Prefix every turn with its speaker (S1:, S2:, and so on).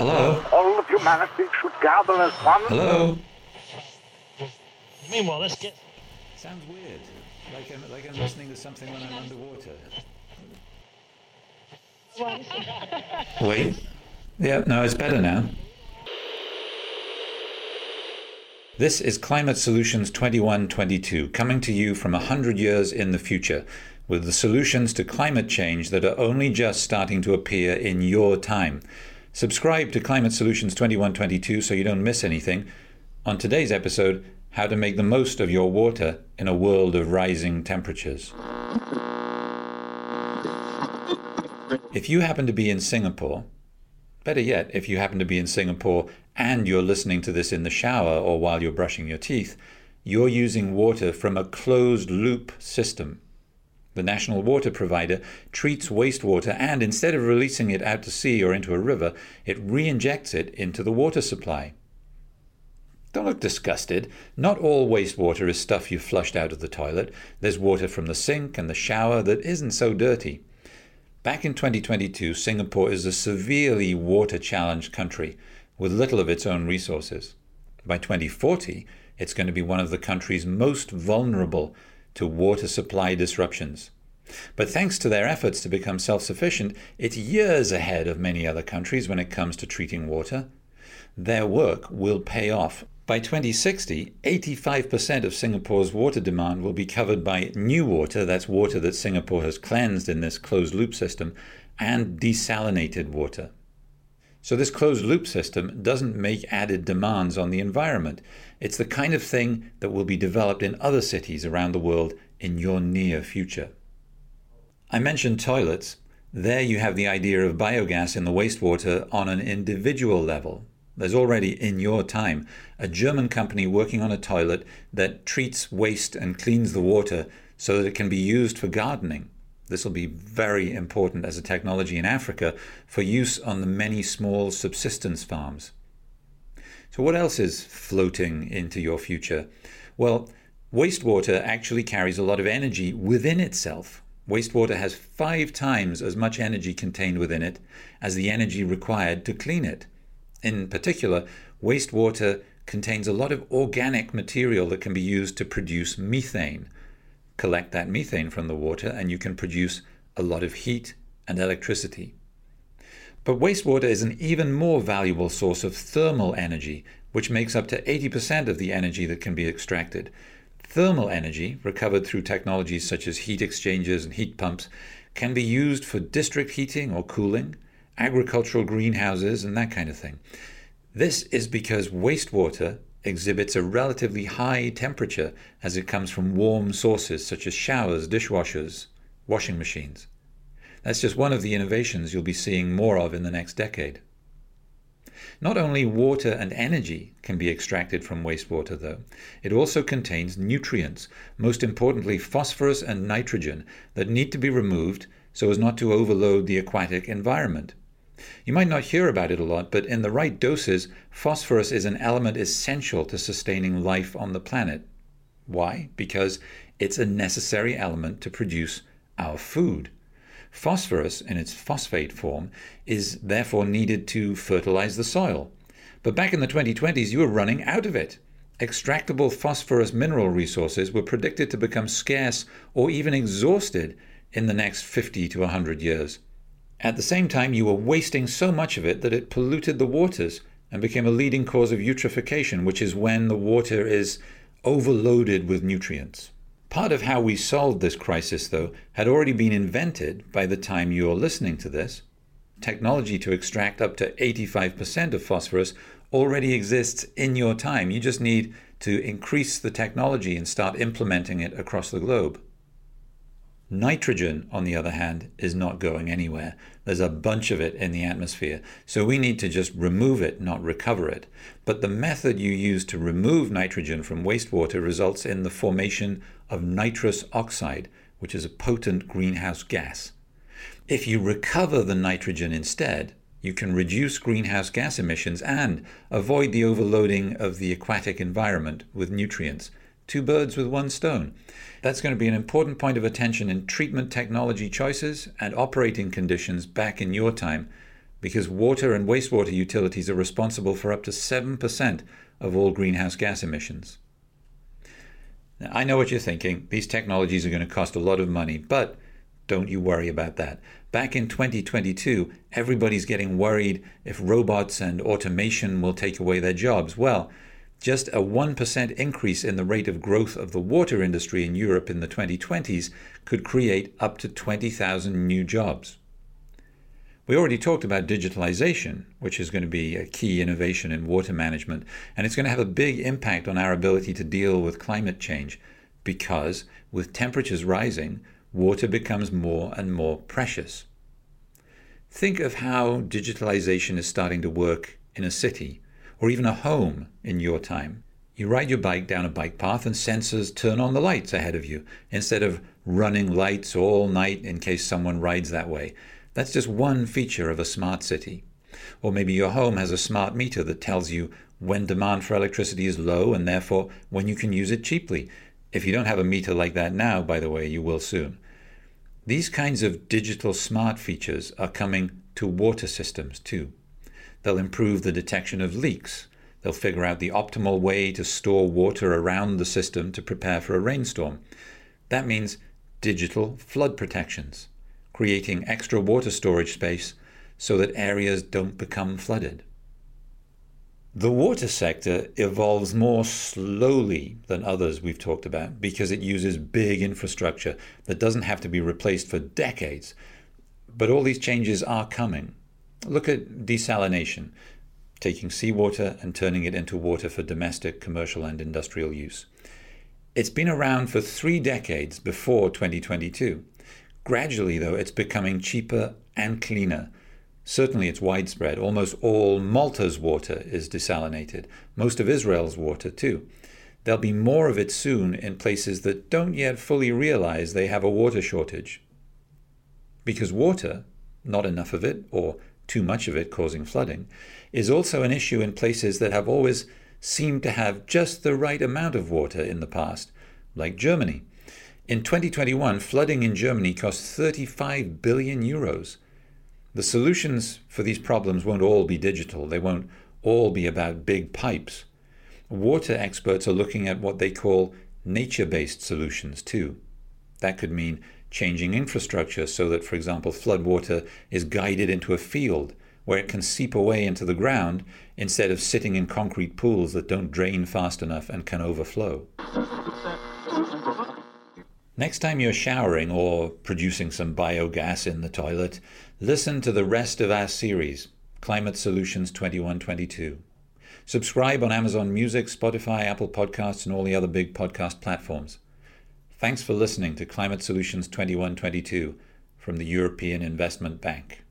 S1: Hello?
S2: All of humanity should gather as one.
S1: Hello?
S3: Meanwhile, let's get.
S1: Sounds weird. Like I'm, like I'm listening to something when I'm underwater. Wait. Yeah, no, it's better now. This is Climate Solutions 2122, coming to you from 100 years in the future, with the solutions to climate change that are only just starting to appear in your time. Subscribe to Climate Solutions 2122 so you don't miss anything. On today's episode, how to make the most of your water in a world of rising temperatures. If you happen to be in Singapore, better yet, if you happen to be in Singapore and you're listening to this in the shower or while you're brushing your teeth, you're using water from a closed loop system. The national water provider treats wastewater and instead of releasing it out to sea or into a river, it re injects it into the water supply. Don't look disgusted. Not all wastewater is stuff you flushed out of the toilet. There's water from the sink and the shower that isn't so dirty. Back in 2022, Singapore is a severely water challenged country with little of its own resources. By 2040, it's going to be one of the countries most vulnerable to water supply disruptions. But thanks to their efforts to become self sufficient, it's years ahead of many other countries when it comes to treating water. Their work will pay off. By 2060, 85% of Singapore's water demand will be covered by new water, that's water that Singapore has cleansed in this closed loop system, and desalinated water. So, this closed loop system doesn't make added demands on the environment. It's the kind of thing that will be developed in other cities around the world in your near future. I mentioned toilets. There you have the idea of biogas in the wastewater on an individual level. There's already, in your time, a German company working on a toilet that treats waste and cleans the water so that it can be used for gardening. This will be very important as a technology in Africa for use on the many small subsistence farms. So, what else is floating into your future? Well, wastewater actually carries a lot of energy within itself. Wastewater has five times as much energy contained within it as the energy required to clean it. In particular, wastewater contains a lot of organic material that can be used to produce methane. Collect that methane from the water, and you can produce a lot of heat and electricity. But wastewater is an even more valuable source of thermal energy, which makes up to 80% of the energy that can be extracted. Thermal energy, recovered through technologies such as heat exchangers and heat pumps, can be used for district heating or cooling agricultural greenhouses, and that kind of thing. This is because wastewater exhibits a relatively high temperature as it comes from warm sources such as showers, dishwashers, washing machines. That's just one of the innovations you'll be seeing more of in the next decade. Not only water and energy can be extracted from wastewater, though, it also contains nutrients, most importantly phosphorus and nitrogen, that need to be removed so as not to overload the aquatic environment. You might not hear about it a lot, but in the right doses, phosphorus is an element essential to sustaining life on the planet. Why? Because it's a necessary element to produce our food. Phosphorus, in its phosphate form, is therefore needed to fertilize the soil. But back in the 2020s, you were running out of it. Extractable phosphorus mineral resources were predicted to become scarce or even exhausted in the next 50 to 100 years. At the same time, you were wasting so much of it that it polluted the waters and became a leading cause of eutrophication, which is when the water is overloaded with nutrients. Part of how we solved this crisis, though, had already been invented by the time you're listening to this. Technology to extract up to 85% of phosphorus already exists in your time. You just need to increase the technology and start implementing it across the globe. Nitrogen, on the other hand, is not going anywhere. There's a bunch of it in the atmosphere, so we need to just remove it, not recover it. But the method you use to remove nitrogen from wastewater results in the formation of nitrous oxide, which is a potent greenhouse gas. If you recover the nitrogen instead, you can reduce greenhouse gas emissions and avoid the overloading of the aquatic environment with nutrients two birds with one stone. That's going to be an important point of attention in treatment technology choices and operating conditions back in your time because water and wastewater utilities are responsible for up to 7% of all greenhouse gas emissions. Now, I know what you're thinking. These technologies are going to cost a lot of money, but don't you worry about that. Back in 2022, everybody's getting worried if robots and automation will take away their jobs. Well, just a 1% increase in the rate of growth of the water industry in Europe in the 2020s could create up to 20,000 new jobs. We already talked about digitalization, which is going to be a key innovation in water management, and it's going to have a big impact on our ability to deal with climate change because with temperatures rising, water becomes more and more precious. Think of how digitalization is starting to work in a city or even a home in your time. You ride your bike down a bike path and sensors turn on the lights ahead of you instead of running lights all night in case someone rides that way. That's just one feature of a smart city. Or maybe your home has a smart meter that tells you when demand for electricity is low and therefore when you can use it cheaply. If you don't have a meter like that now, by the way, you will soon. These kinds of digital smart features are coming to water systems too. They'll improve the detection of leaks. They'll figure out the optimal way to store water around the system to prepare for a rainstorm. That means digital flood protections creating extra water storage space so that areas don't become flooded. The water sector evolves more slowly than others we've talked about because it uses big infrastructure that doesn't have to be replaced for decades. But all these changes are coming. Look at desalination, taking seawater and turning it into water for domestic, commercial, and industrial use. It's been around for three decades before 2022. Gradually, though, it's becoming cheaper and cleaner. Certainly, it's widespread. Almost all Malta's water is desalinated, most of Israel's water, too. There'll be more of it soon in places that don't yet fully realize they have a water shortage. Because water, not enough of it, or too much of it causing flooding, is also an issue in places that have always seemed to have just the right amount of water in the past, like Germany. In 2021, flooding in Germany cost 35 billion euros. The solutions for these problems won't all be digital, they won't all be about big pipes. Water experts are looking at what they call nature based solutions too. That could mean changing infrastructure so that, for example, floodwater is guided into a field where it can seep away into the ground instead of sitting in concrete pools that don't drain fast enough and can overflow. Next time you're showering or producing some biogas in the toilet, listen to the rest of our series, Climate Solutions 2122. Subscribe on Amazon Music, Spotify, Apple Podcasts, and all the other big podcast platforms. Thanks for listening to Climate Solutions 2122 from the European Investment Bank.